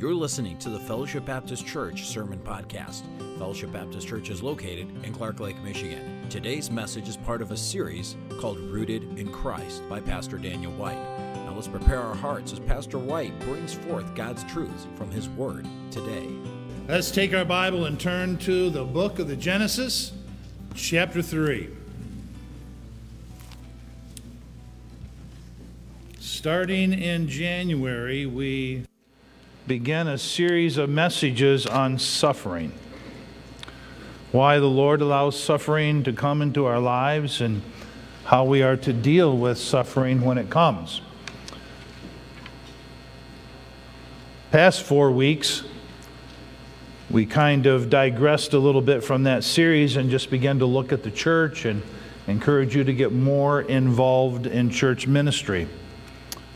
You're listening to the Fellowship Baptist Church Sermon Podcast. Fellowship Baptist Church is located in Clark Lake, Michigan. Today's message is part of a series called Rooted in Christ by Pastor Daniel White. Now let's prepare our hearts as Pastor White brings forth God's truths from his word today. Let's take our Bible and turn to the book of the Genesis, chapter 3. Starting in January, we began a series of messages on suffering. Why the Lord allows suffering to come into our lives and how we are to deal with suffering when it comes. Past four weeks, we kind of digressed a little bit from that series and just began to look at the church and encourage you to get more involved in church ministry.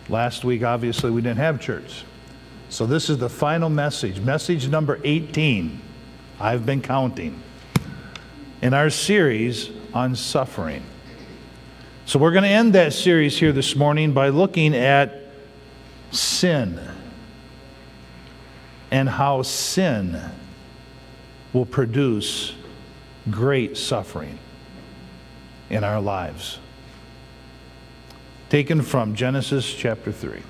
Last week, obviously, we didn't have church. So, this is the final message, message number 18. I've been counting in our series on suffering. So, we're going to end that series here this morning by looking at sin and how sin will produce great suffering in our lives. Taken from Genesis chapter 3.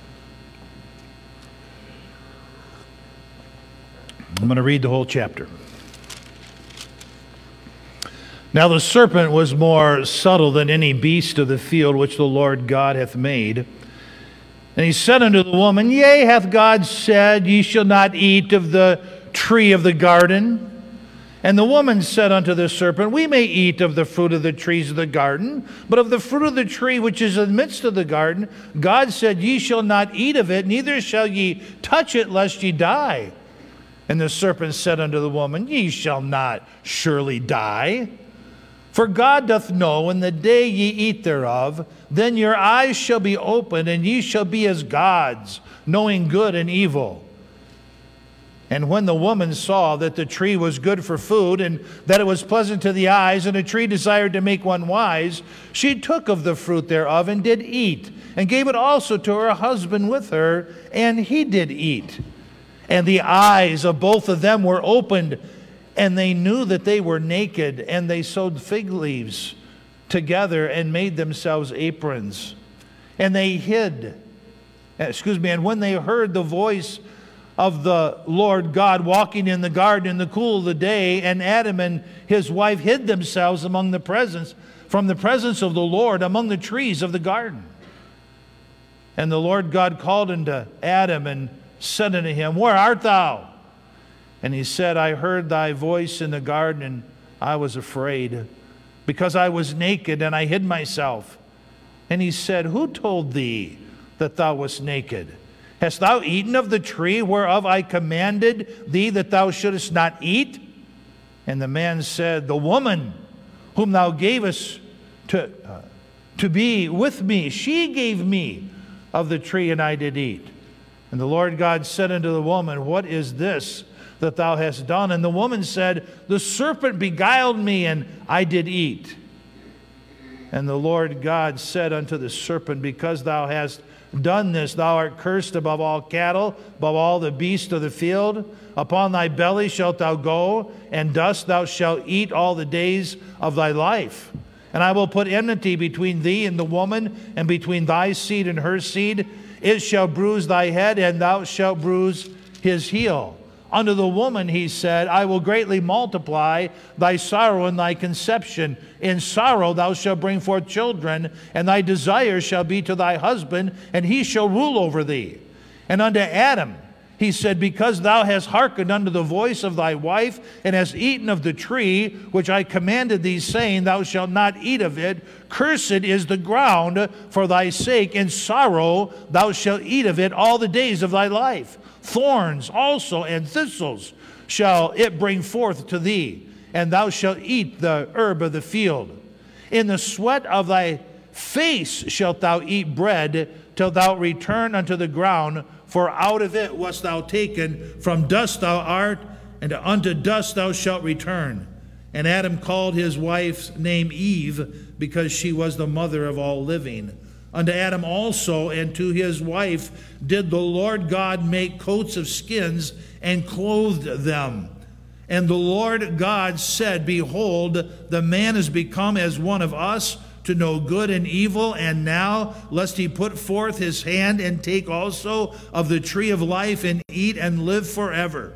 I'm going to read the whole chapter. Now the serpent was more subtle than any beast of the field which the Lord God hath made. And he said unto the woman, Yea, hath God said, Ye shall not eat of the tree of the garden? And the woman said unto the serpent, We may eat of the fruit of the trees of the garden, but of the fruit of the tree which is in the midst of the garden, God said, Ye shall not eat of it, neither shall ye touch it, lest ye die. And the serpent said unto the woman, Ye shall not surely die. For God doth know in the day ye eat thereof, then your eyes shall be opened, and ye shall be as gods, knowing good and evil. And when the woman saw that the tree was good for food, and that it was pleasant to the eyes, and a tree desired to make one wise, she took of the fruit thereof and did eat, and gave it also to her husband with her, and he did eat. And the eyes of both of them were opened, and they knew that they were naked, and they sewed fig leaves together and made themselves aprons. And they hid, eh, excuse me, and when they heard the voice of the Lord God walking in the garden in the cool of the day, and Adam and his wife hid themselves among the presence, from the presence of the Lord among the trees of the garden. And the Lord God called unto Adam and said unto him, Where art thou? And he said, I heard thy voice in the garden, and I was afraid, because I was naked, and I hid myself. And he said, Who told thee that thou wast naked? Hast thou eaten of the tree whereof I commanded thee that thou shouldest not eat? And the man said, The woman whom thou gavest to, uh, to be with me, she gave me of the tree, and I did eat. And the Lord God said unto the woman, What is this that thou hast done? And the woman said, The serpent beguiled me, and I did eat. And the Lord God said unto the serpent, Because thou hast done this, thou art cursed above all cattle, above all the beasts of the field. Upon thy belly shalt thou go, and dust thou shalt eat all the days of thy life. And I will put enmity between thee and the woman, and between thy seed and her seed it shall bruise thy head, and thou shalt bruise his heel. Unto the woman he said, I will greatly multiply thy sorrow and thy conception. In sorrow thou shalt bring forth children, and thy desire shall be to thy husband, and he shall rule over thee. And unto Adam he said, Because thou hast hearkened unto the voice of thy wife, and hast eaten of the tree which I commanded thee, saying, Thou shalt not eat of it, cursed is the ground for thy sake. In sorrow thou shalt eat of it all the days of thy life. Thorns also and thistles shall it bring forth to thee, and thou shalt eat the herb of the field. In the sweat of thy face shalt thou eat bread till thou return unto the ground for out of it wast thou taken, from dust thou art, and unto dust thou shalt return. And Adam called his wife's name Eve, because she was the mother of all living. Unto Adam also and to his wife did the Lord God make coats of skins and clothed them. And the Lord God said, Behold, the man is become as one of us to know good and evil, and now lest he put forth his hand and take also of the tree of life and eat and live forever.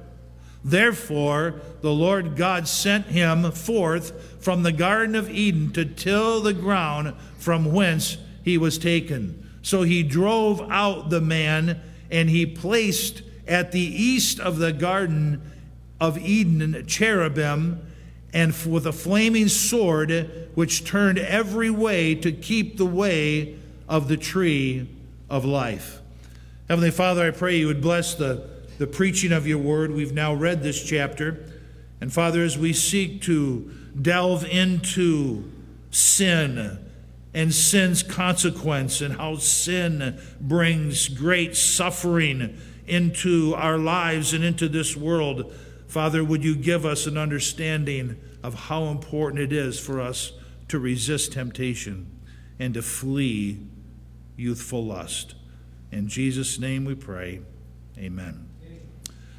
Therefore, the Lord God sent him forth from the Garden of Eden to till the ground from whence he was taken. So he drove out the man, and he placed at the east of the Garden of Eden cherubim and with a flaming sword which turned every way to keep the way of the tree of life. Heavenly Father, I pray you would bless the, the preaching of your word. We've now read this chapter. And Father, as we seek to delve into sin and sin's consequence and how sin brings great suffering into our lives and into this world, Father, would you give us an understanding of how important it is for us to resist temptation and to flee youthful lust. In Jesus' name we pray. Amen.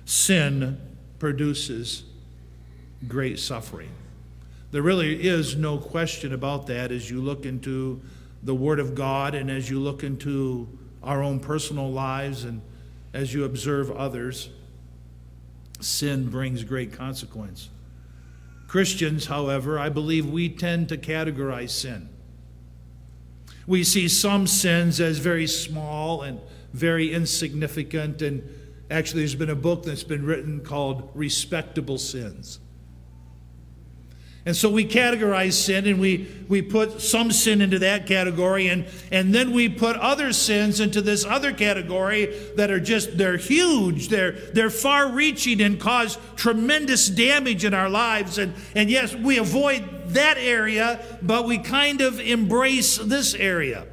Sin produces great suffering. There really is no question about that as you look into the Word of God and as you look into our own personal lives and as you observe others sin brings great consequence. Christians, however, I believe we tend to categorize sin. We see some sins as very small and very insignificant, and actually, there's been a book that's been written called Respectable Sins. And so we categorize sin and we, we put some sin into that category, and, and then we put other sins into this other category that are just, they're huge, they're, they're far reaching and cause tremendous damage in our lives. And, and yes, we avoid that area, but we kind of embrace this area.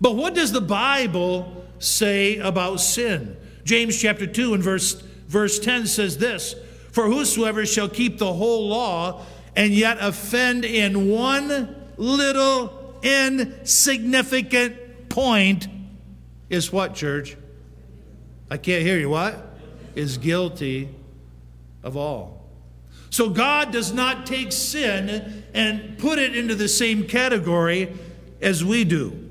But what does the Bible say about sin? James chapter 2 and verse, verse 10 says this For whosoever shall keep the whole law, and yet offend in one little insignificant point is what, church? I can't hear you. What? Is guilty of all. So God does not take sin and put it into the same category as we do.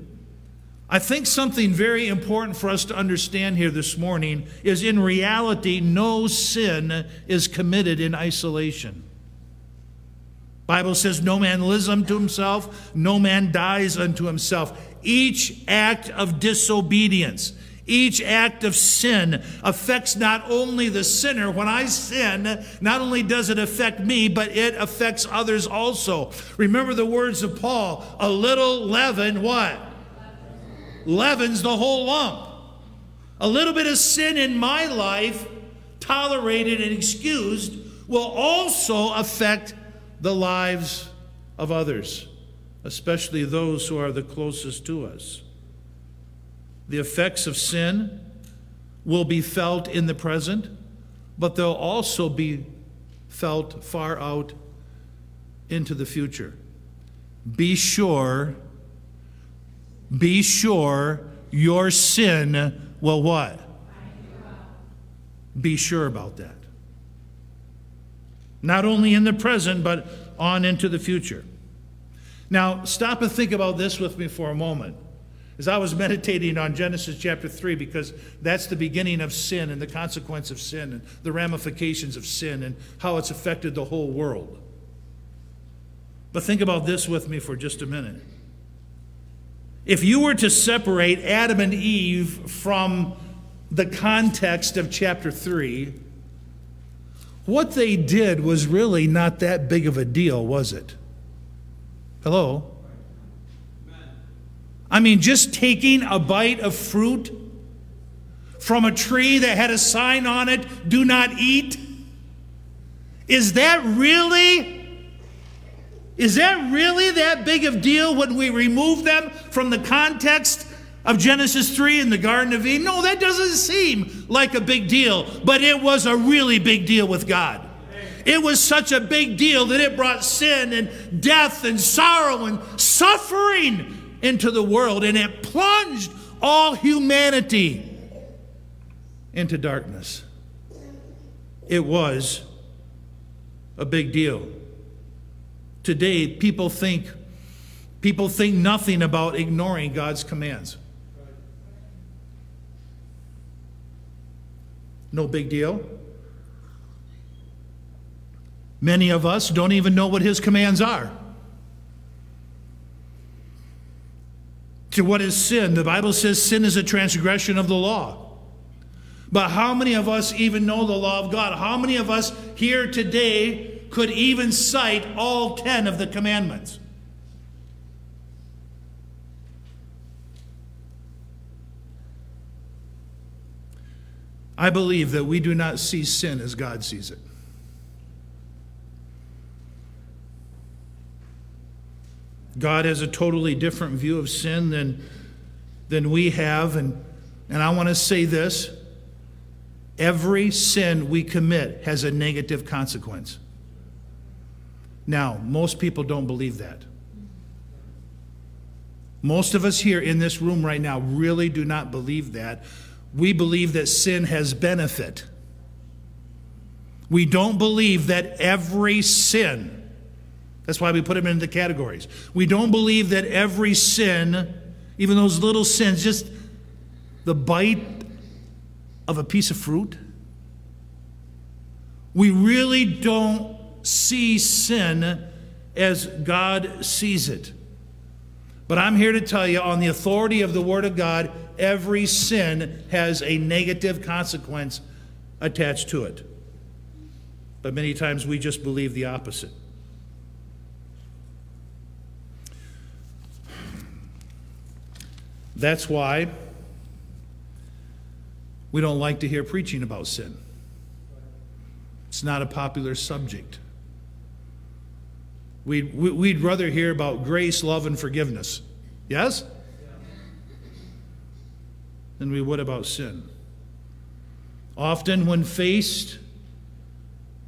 I think something very important for us to understand here this morning is in reality, no sin is committed in isolation. Bible says no man lives unto himself, no man dies unto himself. Each act of disobedience, each act of sin affects not only the sinner. When I sin, not only does it affect me, but it affects others also. Remember the words of Paul a little leaven, what? Leavens the whole lump. A little bit of sin in my life, tolerated and excused, will also affect the lives of others, especially those who are the closest to us. The effects of sin will be felt in the present, but they'll also be felt far out into the future. Be sure, be sure your sin will what? Be sure about that not only in the present, but on into the future. Now, stop and think about this with me for a moment. As I was meditating on Genesis chapter 3, because that's the beginning of sin and the consequence of sin and the ramifications of sin and how it's affected the whole world. But think about this with me for just a minute. If you were to separate Adam and Eve from the context of chapter 3, what they did was really not that big of a deal, was it? Hello? I mean, just taking a bite of fruit from a tree that had a sign on it, do not eat. Is that really is that really that big of deal when we remove them from the context of Genesis 3 in the Garden of Eden? No, that doesn't seem like a big deal, but it was a really big deal with God. It was such a big deal that it brought sin and death and sorrow and suffering into the world and it plunged all humanity into darkness. It was a big deal. Today, people think people think nothing about ignoring God's commands. No big deal. Many of us don't even know what his commands are. To what is sin? The Bible says sin is a transgression of the law. But how many of us even know the law of God? How many of us here today could even cite all 10 of the commandments? I believe that we do not see sin as God sees it. God has a totally different view of sin than, than we have. And, and I want to say this every sin we commit has a negative consequence. Now, most people don't believe that. Most of us here in this room right now really do not believe that. We believe that sin has benefit. We don't believe that every sin that's why we put them into categories. We don't believe that every sin, even those little sins, just the bite of a piece of fruit, we really don't see sin as God sees it. But I'm here to tell you, on the authority of the Word of God, every sin has a negative consequence attached to it. But many times we just believe the opposite. That's why we don't like to hear preaching about sin. It's not a popular subject. We'd, we'd rather hear about grace, love, and forgiveness. Yes? Than we would about sin. Often, when faced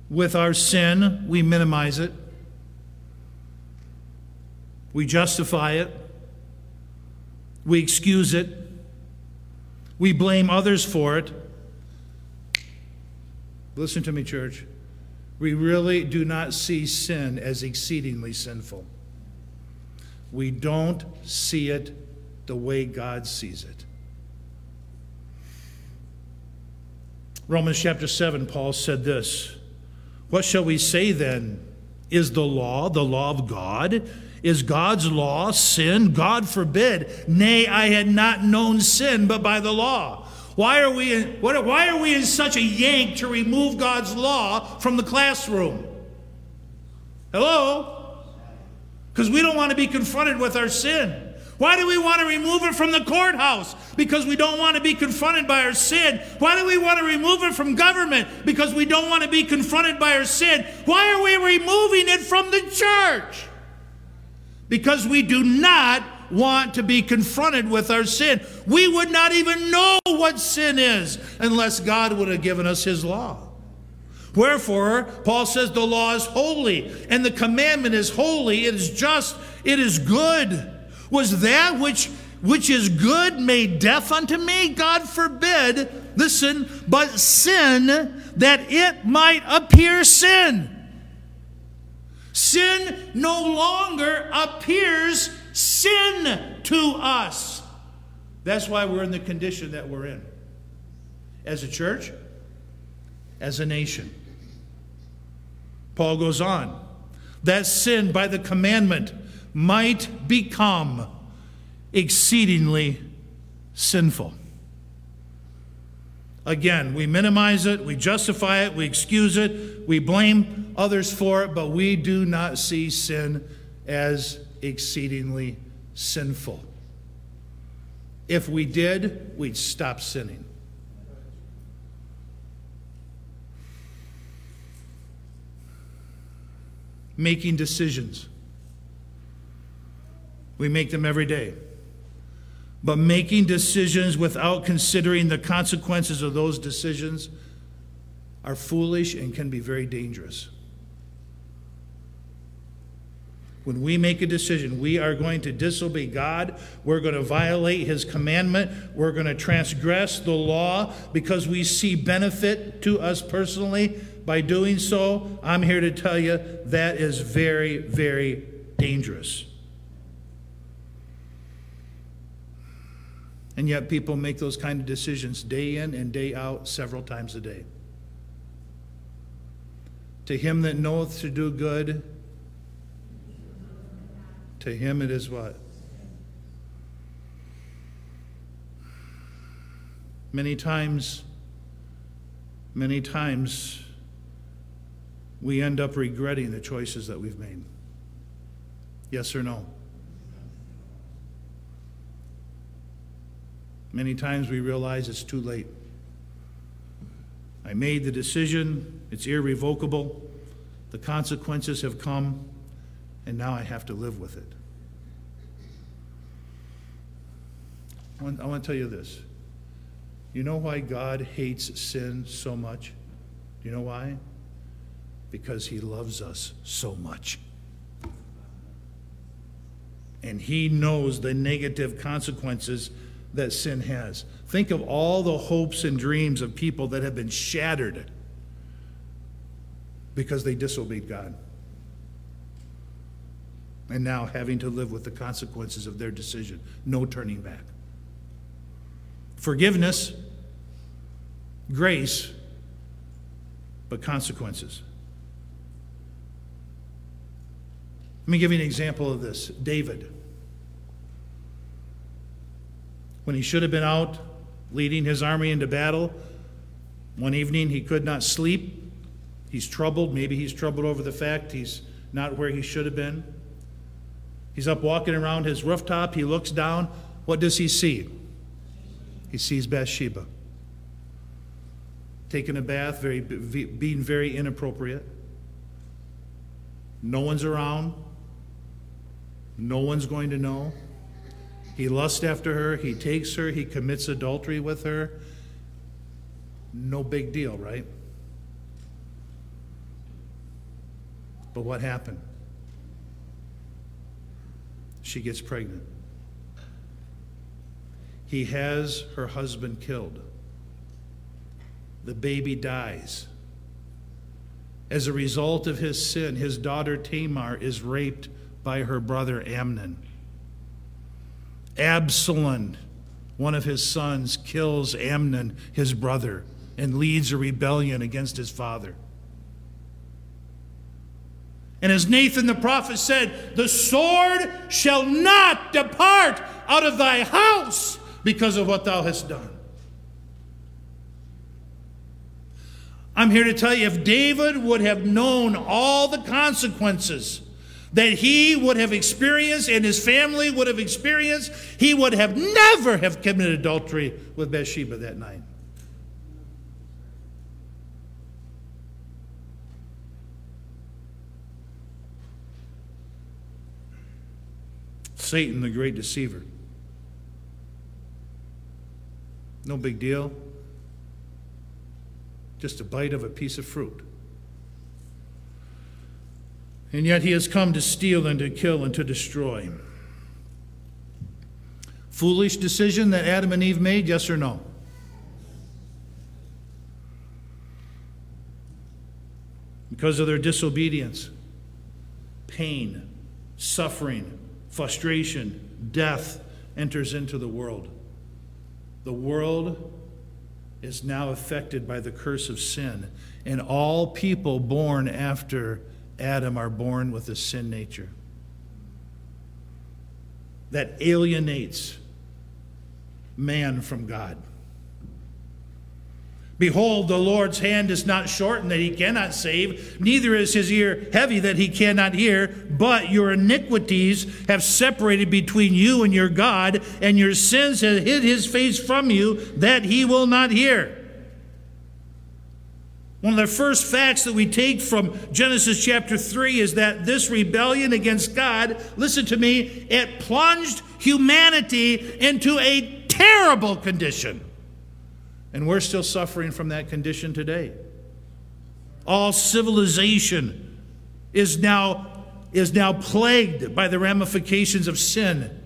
with our sin, we minimize it, we justify it, we excuse it. We blame others for it. Listen to me, church. We really do not see sin as exceedingly sinful. We don't see it the way God sees it. Romans chapter 7, Paul said this What shall we say then? Is the law the law of God? Is God's law sin? God forbid. Nay, I had not known sin but by the law. Why are we in, what, why are we in such a yank to remove God's law from the classroom? Hello? Because we don't want to be confronted with our sin. Why do we want to remove it from the courthouse? Because we don't want to be confronted by our sin. Why do we want to remove it from government? Because we don't want to be confronted by our sin. Why are we removing it from the church? because we do not want to be confronted with our sin. We would not even know what sin is unless God would have given us His law. Wherefore, Paul says the law is holy and the commandment is holy, it is just, it is good. Was that which which is good made deaf unto me? God forbid. Listen, but sin that it might appear sin. Sin no longer appears sin to us. That's why we're in the condition that we're in. As a church, as a nation. Paul goes on. That sin by the commandment might become exceedingly sinful. Again, we minimize it, we justify it, we excuse it, we blame others for it, but we do not see sin as exceedingly sinful. If we did, we'd stop sinning. Making decisions. We make them every day. But making decisions without considering the consequences of those decisions are foolish and can be very dangerous. When we make a decision, we are going to disobey God. We're going to violate His commandment. We're going to transgress the law because we see benefit to us personally by doing so. I'm here to tell you that is very, very dangerous. And yet, people make those kind of decisions day in and day out, several times a day. To him that knoweth to do good, to him it is what? Many times, many times, we end up regretting the choices that we've made. Yes or no? Many times we realize it's too late. I made the decision, it's irrevocable, the consequences have come, and now I have to live with it. I want, to tell you this. You know why God hates sin so much? Do you know why? Because he loves us so much. And he knows the negative consequences that sin has. Think of all the hopes and dreams of people that have been shattered because they disobeyed God. And now having to live with the consequences of their decision. No turning back. Forgiveness, grace, but consequences. Let me give you an example of this David when he should have been out leading his army into battle. One evening he could not sleep. He's troubled. Maybe he's troubled over the fact he's not where he should have been. He's up walking around his rooftop. He looks down. What does he see? He sees Bathsheba taking a bath, very, being very inappropriate. No one's around. No one's going to know. He lusts after her, he takes her, he commits adultery with her. No big deal, right? But what happened? She gets pregnant. He has her husband killed. The baby dies. As a result of his sin, his daughter Tamar is raped by her brother Amnon. Absalom, one of his sons, kills Amnon, his brother, and leads a rebellion against his father. And as Nathan the prophet said, the sword shall not depart out of thy house because of what thou hast done. I'm here to tell you if David would have known all the consequences that he would have experienced and his family would have experienced, he would have never have committed adultery with Bathsheba that night. Satan, the great deceiver. No big deal. Just a bite of a piece of fruit. And yet he has come to steal and to kill and to destroy. Foolish decision that Adam and Eve made, yes or no? Because of their disobedience, pain, suffering, frustration, death enters into the world. The world is now affected by the curse of sin, and all people born after Adam are born with a sin nature that alienates man from God. Behold, the Lord's hand is not shortened that he cannot save, neither is his ear heavy that he cannot hear, but your iniquities have separated between you and your God, and your sins have hid his face from you that he will not hear. One of the first facts that we take from Genesis chapter 3 is that this rebellion against God, listen to me, it plunged humanity into a terrible condition. And we're still suffering from that condition today. All civilization is now is now plagued by the ramifications of sin.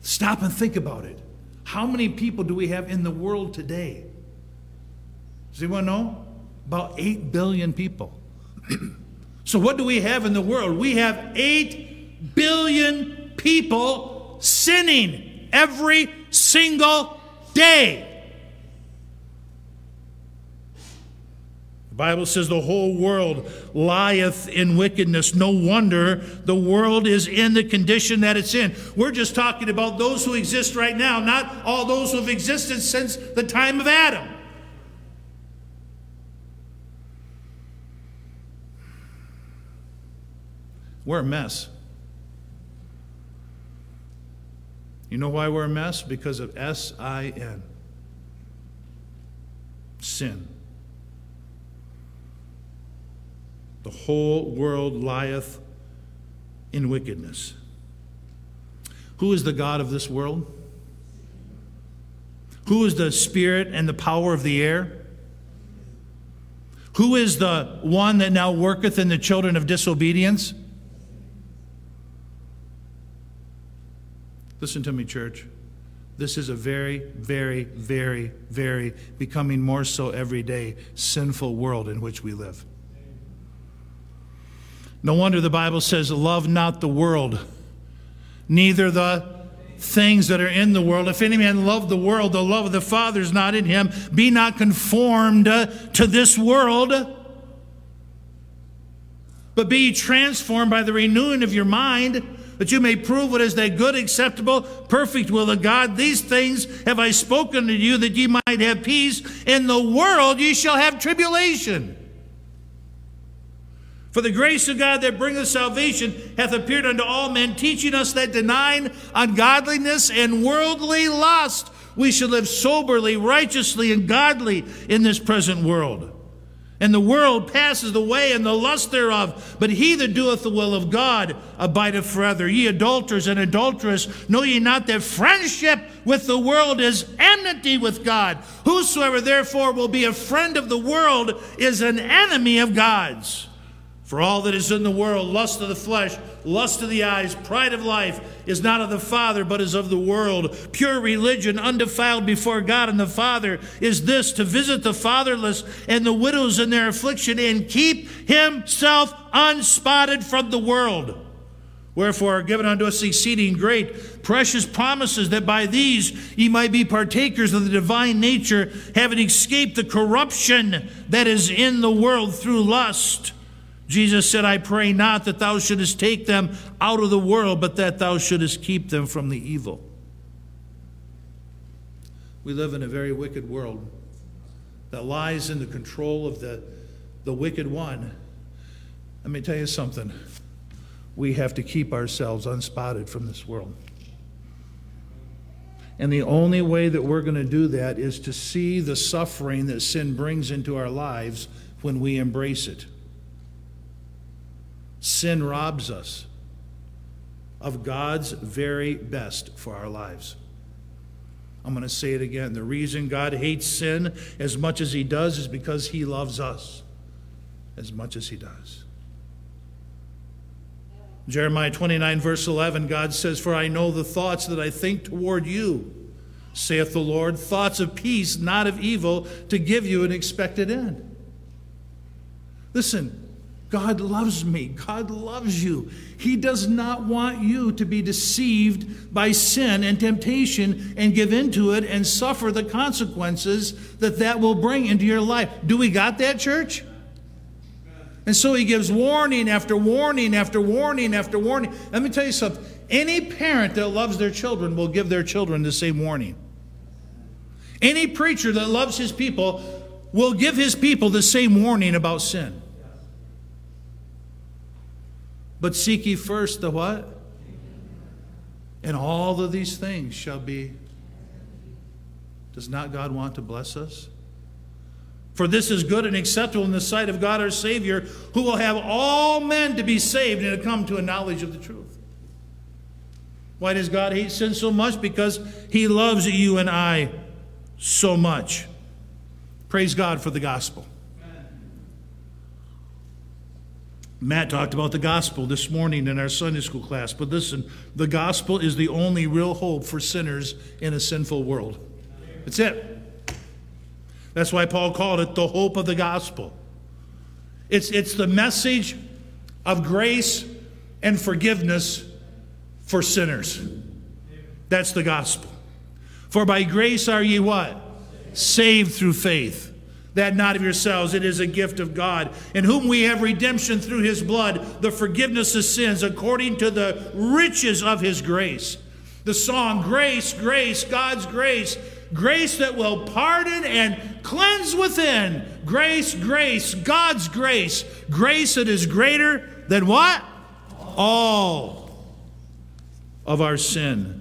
Stop and think about it. How many people do we have in the world today? Does anyone know? About 8 billion people. so, what do we have in the world? We have 8 billion people sinning every single day. The Bible says the whole world lieth in wickedness. No wonder the world is in the condition that it's in. We're just talking about those who exist right now, not all those who have existed since the time of Adam. We're a mess. You know why we're a mess? Because of S I N. Sin. The whole world lieth in wickedness. Who is the God of this world? Who is the spirit and the power of the air? Who is the one that now worketh in the children of disobedience? Listen to me, church. This is a very, very, very, very becoming more so every day sinful world in which we live. No wonder the Bible says, Love not the world, neither the things that are in the world. If any man love the world, the love of the Father is not in him. Be not conformed to this world, but be transformed by the renewing of your mind, that you may prove what is that good, acceptable, perfect will of God. These things have I spoken to you, that ye might have peace. In the world ye shall have tribulation. For the grace of God that bringeth salvation hath appeared unto all men, teaching us that denying ungodliness and worldly lust, we should live soberly, righteously, and godly in this present world. And the world passes away and the lust thereof, but he that doeth the will of God abideth forever. Ye adulterers and adulteress, know ye not that friendship with the world is enmity with God? Whosoever therefore will be a friend of the world is an enemy of God's. For all that is in the world, lust of the flesh, lust of the eyes, pride of life, is not of the Father, but is of the world. Pure religion, undefiled before God and the Father, is this to visit the fatherless and the widows in their affliction and keep himself unspotted from the world. Wherefore are given unto us exceeding great, precious promises, that by these ye might be partakers of the divine nature, having escaped the corruption that is in the world through lust. Jesus said, I pray not that thou shouldest take them out of the world, but that thou shouldest keep them from the evil. We live in a very wicked world that lies in the control of the, the wicked one. Let me tell you something. We have to keep ourselves unspotted from this world. And the only way that we're going to do that is to see the suffering that sin brings into our lives when we embrace it. Sin robs us of God's very best for our lives. I'm going to say it again. The reason God hates sin as much as He does is because He loves us as much as He does. Jeremiah 29, verse 11, God says, For I know the thoughts that I think toward you, saith the Lord, thoughts of peace, not of evil, to give you an expected end. Listen, God loves me. God loves you. He does not want you to be deceived by sin and temptation and give into it and suffer the consequences that that will bring into your life. Do we got that, church? And so he gives warning after warning after warning after warning. Let me tell you something. Any parent that loves their children will give their children the same warning. Any preacher that loves his people will give his people the same warning about sin. But seek ye first the what? And all of these things shall be. Does not God want to bless us? For this is good and acceptable in the sight of God our Savior, who will have all men to be saved and to come to a knowledge of the truth. Why does God hate sin so much? Because He loves you and I so much. Praise God for the gospel. Matt talked about the gospel this morning in our Sunday school class, but listen, the gospel is the only real hope for sinners in a sinful world. That's it. That's why Paul called it the hope of the gospel. It's, it's the message of grace and forgiveness for sinners. That's the gospel. For by grace are ye what? Saved through faith that not of yourselves, it is a gift of God, in whom we have redemption through his blood, the forgiveness of sins, according to the riches of his grace. The song, Grace, Grace, God's grace, grace that will pardon and cleanse within. Grace, grace, God's grace, grace that is greater than what? All of our sin.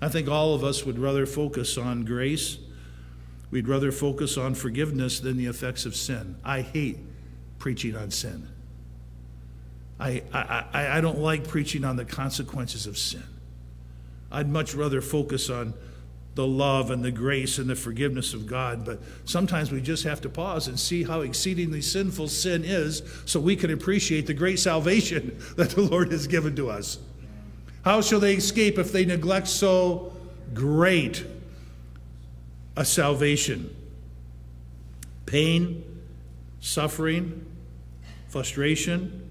I think all of us would rather focus on grace. We'd rather focus on forgiveness than the effects of sin. I hate preaching on sin. I, I, I don't like preaching on the consequences of sin. I'd much rather focus on the love and the grace and the forgiveness of God. But sometimes we just have to pause and see how exceedingly sinful sin is so we can appreciate the great salvation that the Lord has given to us. How shall they escape if they neglect so great a salvation? Pain, suffering, frustration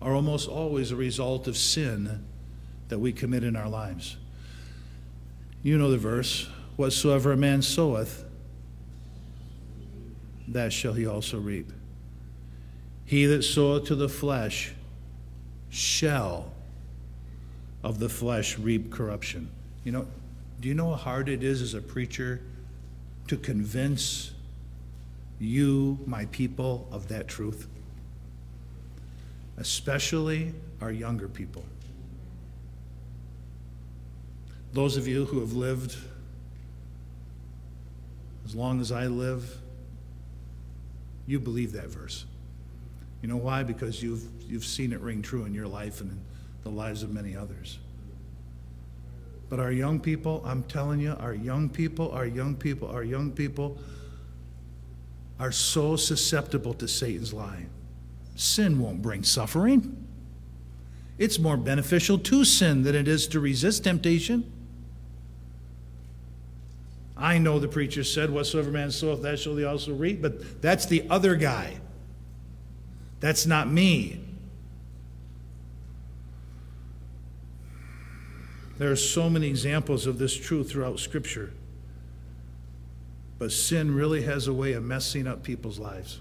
are almost always a result of sin that we commit in our lives. You know the verse whatsoever a man soweth, that shall he also reap. He that soweth to the flesh shall of the flesh reap corruption. You know, do you know how hard it is as a preacher to convince you, my people, of that truth? Especially our younger people. Those of you who have lived as long as I live, you believe that verse. You know why? Because you've, you've seen it ring true in your life and the lives of many others. But our young people, I'm telling you, our young people, our young people, our young people are so susceptible to Satan's lie. Sin won't bring suffering. It's more beneficial to sin than it is to resist temptation. I know the preacher said, Whatsoever man soweth, that shall he also reap, but that's the other guy. That's not me. There are so many examples of this truth throughout Scripture. But sin really has a way of messing up people's lives.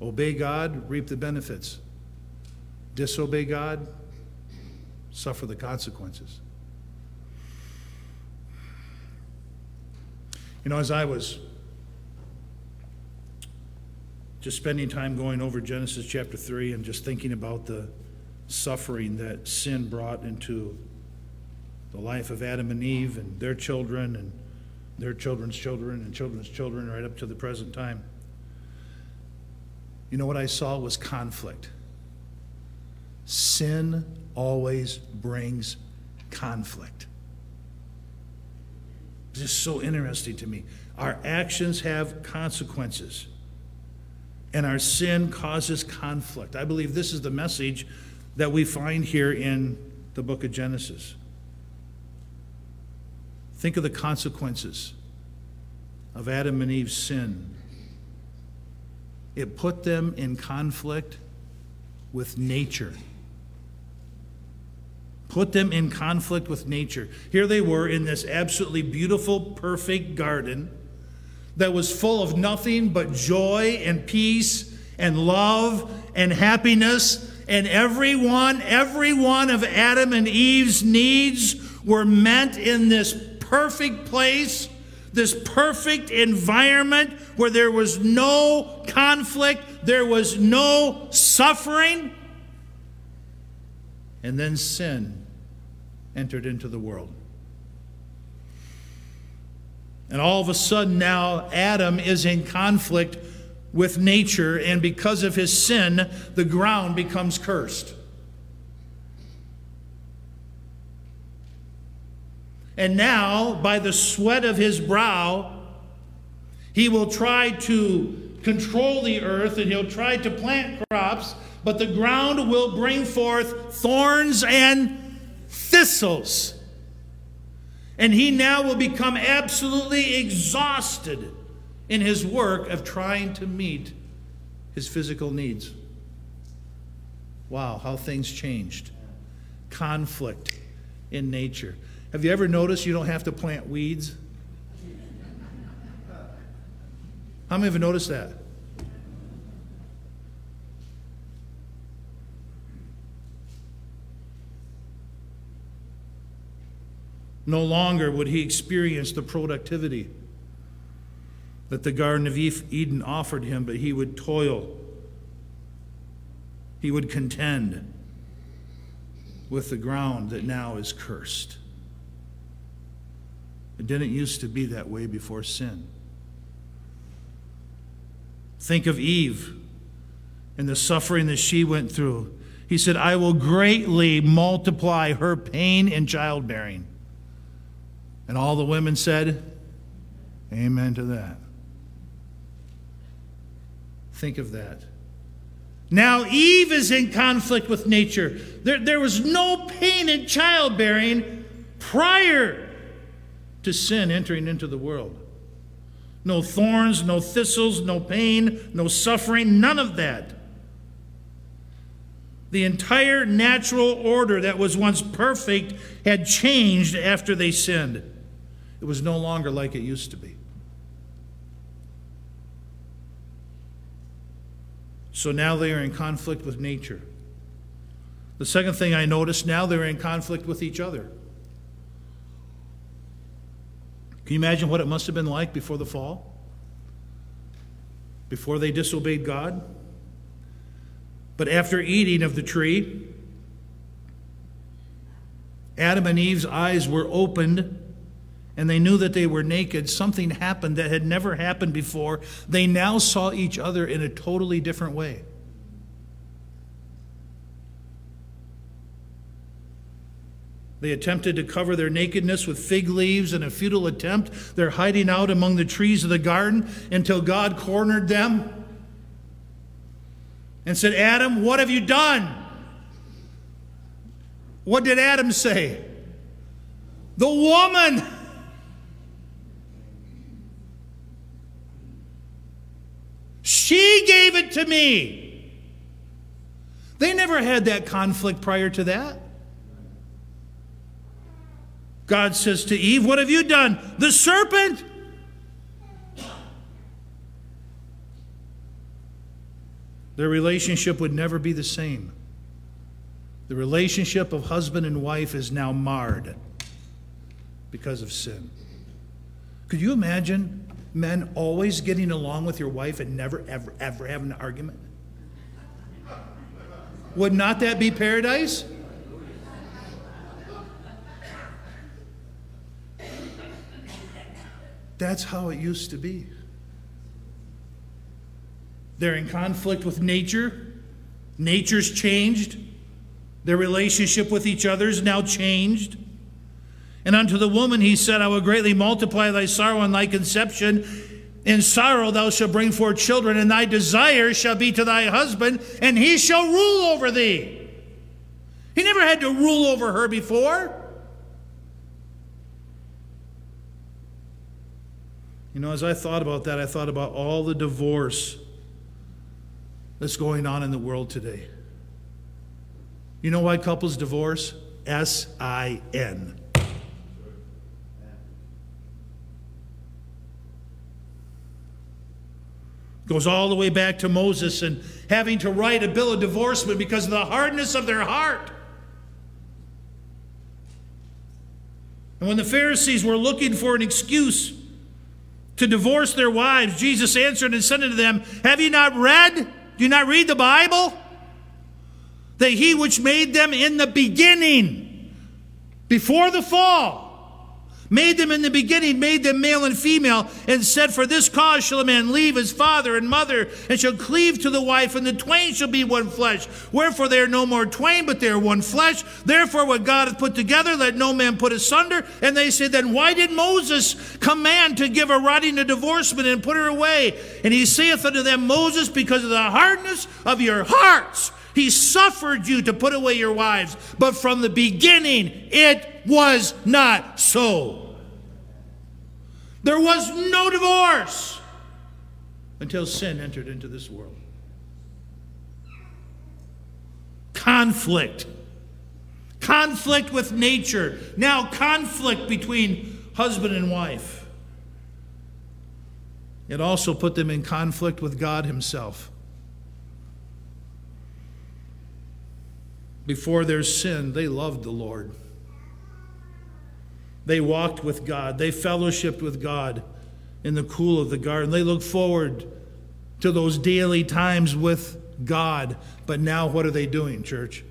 Obey God, reap the benefits. Disobey God, suffer the consequences. You know, as I was just spending time going over Genesis chapter 3 and just thinking about the suffering that sin brought into the life of Adam and Eve and their children and their children's children and children's children right up to the present time. You know what I saw was conflict. Sin always brings conflict. It's just so interesting to me. Our actions have consequences and our sin causes conflict. I believe this is the message that we find here in the book of Genesis. Think of the consequences of Adam and Eve's sin. It put them in conflict with nature. Put them in conflict with nature. Here they were in this absolutely beautiful, perfect garden that was full of nothing but joy and peace and love and happiness. And every one, every one of Adam and Eve's needs were met in this perfect place, this perfect environment where there was no conflict, there was no suffering. And then sin entered into the world. And all of a sudden now, Adam is in conflict with nature, and because of his sin, the ground becomes cursed. And now, by the sweat of his brow, he will try to control the earth and he'll try to plant crops, but the ground will bring forth thorns and thistles. And he now will become absolutely exhausted in his work of trying to meet his physical needs. Wow, how things changed. Conflict in nature. Have you ever noticed you don't have to plant weeds? How many have noticed that? No longer would he experience the productivity that the Garden of Eden offered him, but he would toil. He would contend with the ground that now is cursed. It didn't used to be that way before sin. Think of Eve and the suffering that she went through. He said, I will greatly multiply her pain in childbearing. And all the women said, Amen to that. Think of that. Now, Eve is in conflict with nature. There, there was no pain in childbearing prior to sin entering into the world. No thorns, no thistles, no pain, no suffering, none of that. The entire natural order that was once perfect had changed after they sinned. It was no longer like it used to be. So now they are in conflict with nature. The second thing I noticed now they're in conflict with each other. Can you imagine what it must have been like before the fall? Before they disobeyed God? But after eating of the tree, Adam and Eve's eyes were opened and they knew that they were naked, something happened that had never happened before. They now saw each other in a totally different way. They attempted to cover their nakedness with fig leaves in a futile attempt. They're hiding out among the trees of the garden until God cornered them and said, Adam, what have you done? What did Adam say? The woman. She gave it to me. They never had that conflict prior to that. God says to Eve, What have you done? The serpent. Their relationship would never be the same. The relationship of husband and wife is now marred because of sin. Could you imagine men always getting along with your wife and never, ever, ever having an argument? Would not that be paradise? That's how it used to be. They're in conflict with nature. Nature's changed. Their relationship with each other is now changed. And unto the woman he said, I will greatly multiply thy sorrow and thy conception. In sorrow thou shalt bring forth children, and thy desire shall be to thy husband, and he shall rule over thee. He never had to rule over her before. You know, as I thought about that, I thought about all the divorce that's going on in the world today. You know why couples divorce? S I N. Goes all the way back to Moses and having to write a bill of divorcement because of the hardness of their heart. And when the Pharisees were looking for an excuse to divorce their wives, Jesus answered and said unto them, Have you not read? Do you not read the Bible? That he which made them in the beginning, before the fall, made them in the beginning, made them male and female, and said, For this cause shall a man leave his father and mother, and shall cleave to the wife, and the twain shall be one flesh. Wherefore they are no more twain, but they are one flesh. Therefore, what God hath put together, let no man put asunder. And they say, Then why did Moses command to give a writing a divorcement and put her away? And he saith unto them, Moses, because of the hardness of your hearts, he suffered you to put away your wives, but from the beginning it was not so. There was no divorce until sin entered into this world. Conflict. Conflict with nature. Now, conflict between husband and wife. It also put them in conflict with God Himself. Before their sin, they loved the Lord. They walked with God. They fellowshiped with God in the cool of the garden. They looked forward to those daily times with God. But now, what are they doing, church?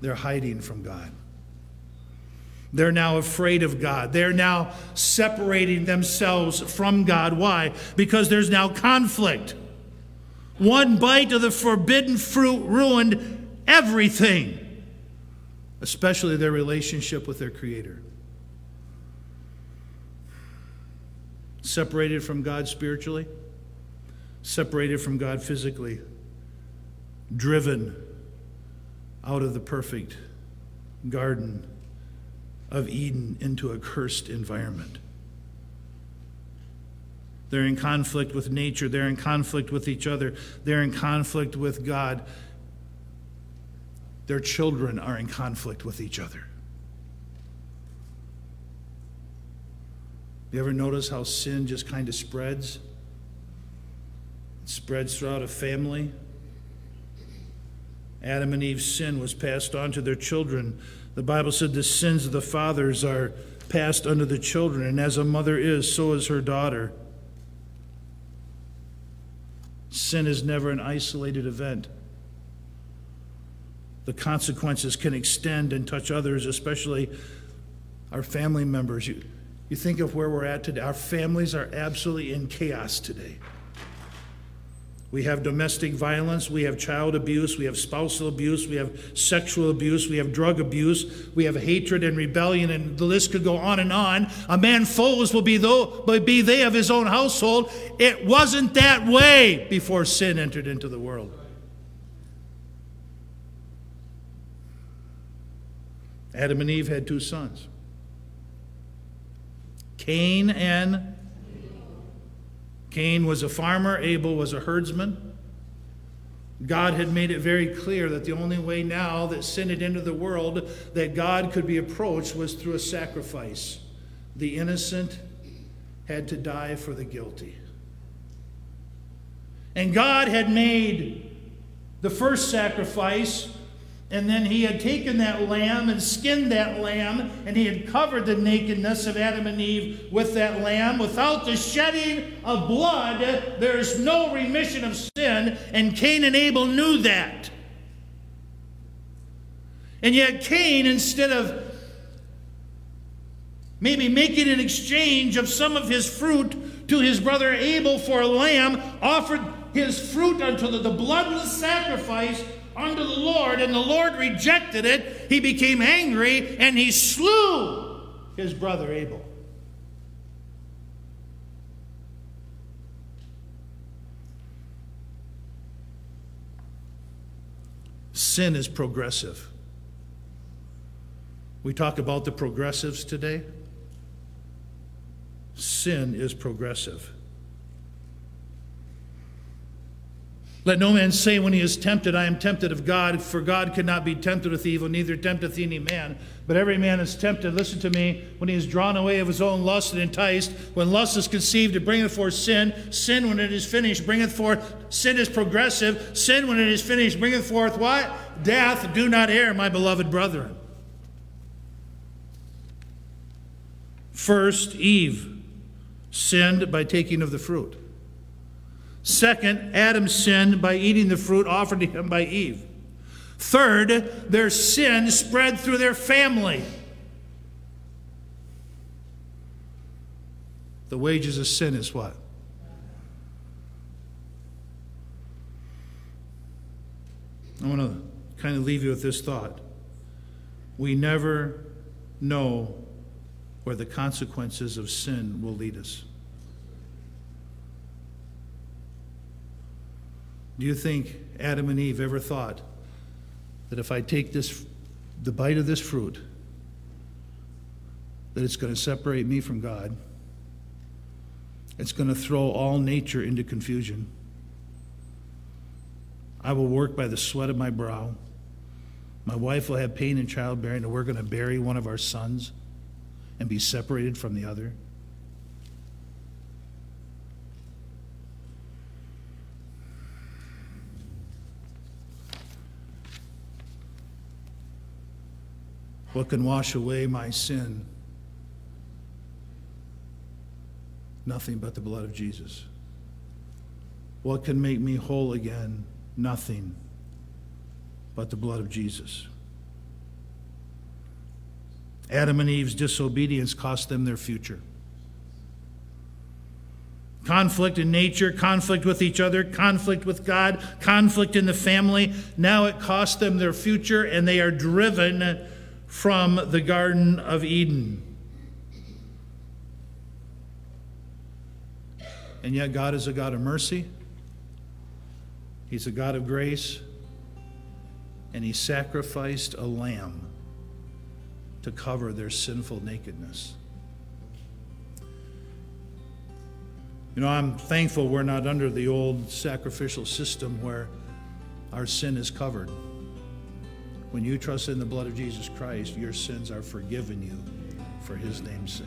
They're hiding from God. They're now afraid of God. They're now separating themselves from God. Why? Because there's now conflict. One bite of the forbidden fruit ruined everything, especially their relationship with their Creator. Separated from God spiritually, separated from God physically, driven out of the perfect garden of Eden into a cursed environment. They're in conflict with nature. They're in conflict with each other. They're in conflict with God their children are in conflict with each other. You ever notice how sin just kind of spreads? It spreads throughout a family. Adam and Eve's sin was passed on to their children. The Bible said the sins of the fathers are passed unto the children, and as a mother is, so is her daughter. Sin is never an isolated event the consequences can extend and touch others, especially our family members. You, you think of where we're at today. Our families are absolutely in chaos today. We have domestic violence, we have child abuse, we have spousal abuse, we have sexual abuse, we have drug abuse, we have hatred and rebellion, and the list could go on and on. A man foes will be, though, but be they of his own household. It wasn't that way before sin entered into the world. Adam and Eve had two sons Cain and Cain was a farmer, Abel was a herdsman. God had made it very clear that the only way now that sin had entered the world that God could be approached was through a sacrifice. The innocent had to die for the guilty. And God had made the first sacrifice and then he had taken that lamb and skinned that lamb, and he had covered the nakedness of Adam and Eve with that lamb. Without the shedding of blood, there is no remission of sin, and Cain and Abel knew that. And yet, Cain, instead of maybe making an exchange of some of his fruit to his brother Abel for a lamb, offered his fruit unto the, the bloodless sacrifice unto the Lord, and the Lord rejected it. He became angry and he slew his brother Abel. Sin is progressive. We talk about the progressives today. Sin is progressive. Let no man say when he is tempted, I am tempted of God, for God cannot be tempted with evil, neither tempteth any man. But every man is tempted, listen to me, when he is drawn away of his own lust and enticed. When lust is conceived, it bringeth forth sin. Sin, when it is finished, bringeth forth, sin is progressive. Sin, when it is finished, bringeth forth what? Death. Do not err, my beloved brethren. First, Eve sinned by taking of the fruit. Second, Adam sinned by eating the fruit offered to him by Eve. Third, their sin spread through their family. The wages of sin is what? I want to kind of leave you with this thought. We never know where the consequences of sin will lead us. Do you think Adam and Eve ever thought that if I take this, the bite of this fruit, that it's going to separate me from God? It's going to throw all nature into confusion. I will work by the sweat of my brow. My wife will have pain in childbearing, and we're going to bury one of our sons and be separated from the other. What can wash away my sin? Nothing but the blood of Jesus. What can make me whole again? Nothing but the blood of Jesus. Adam and Eve's disobedience cost them their future. Conflict in nature, conflict with each other, conflict with God, conflict in the family. Now it cost them their future, and they are driven from the Garden of Eden. And yet, God is a God of mercy, He's a God of grace, and He sacrificed a lamb to cover their sinful nakedness. You know, I'm thankful we're not under the old sacrificial system where our sin is covered. When you trust in the blood of Jesus Christ, your sins are forgiven you for his name's sake.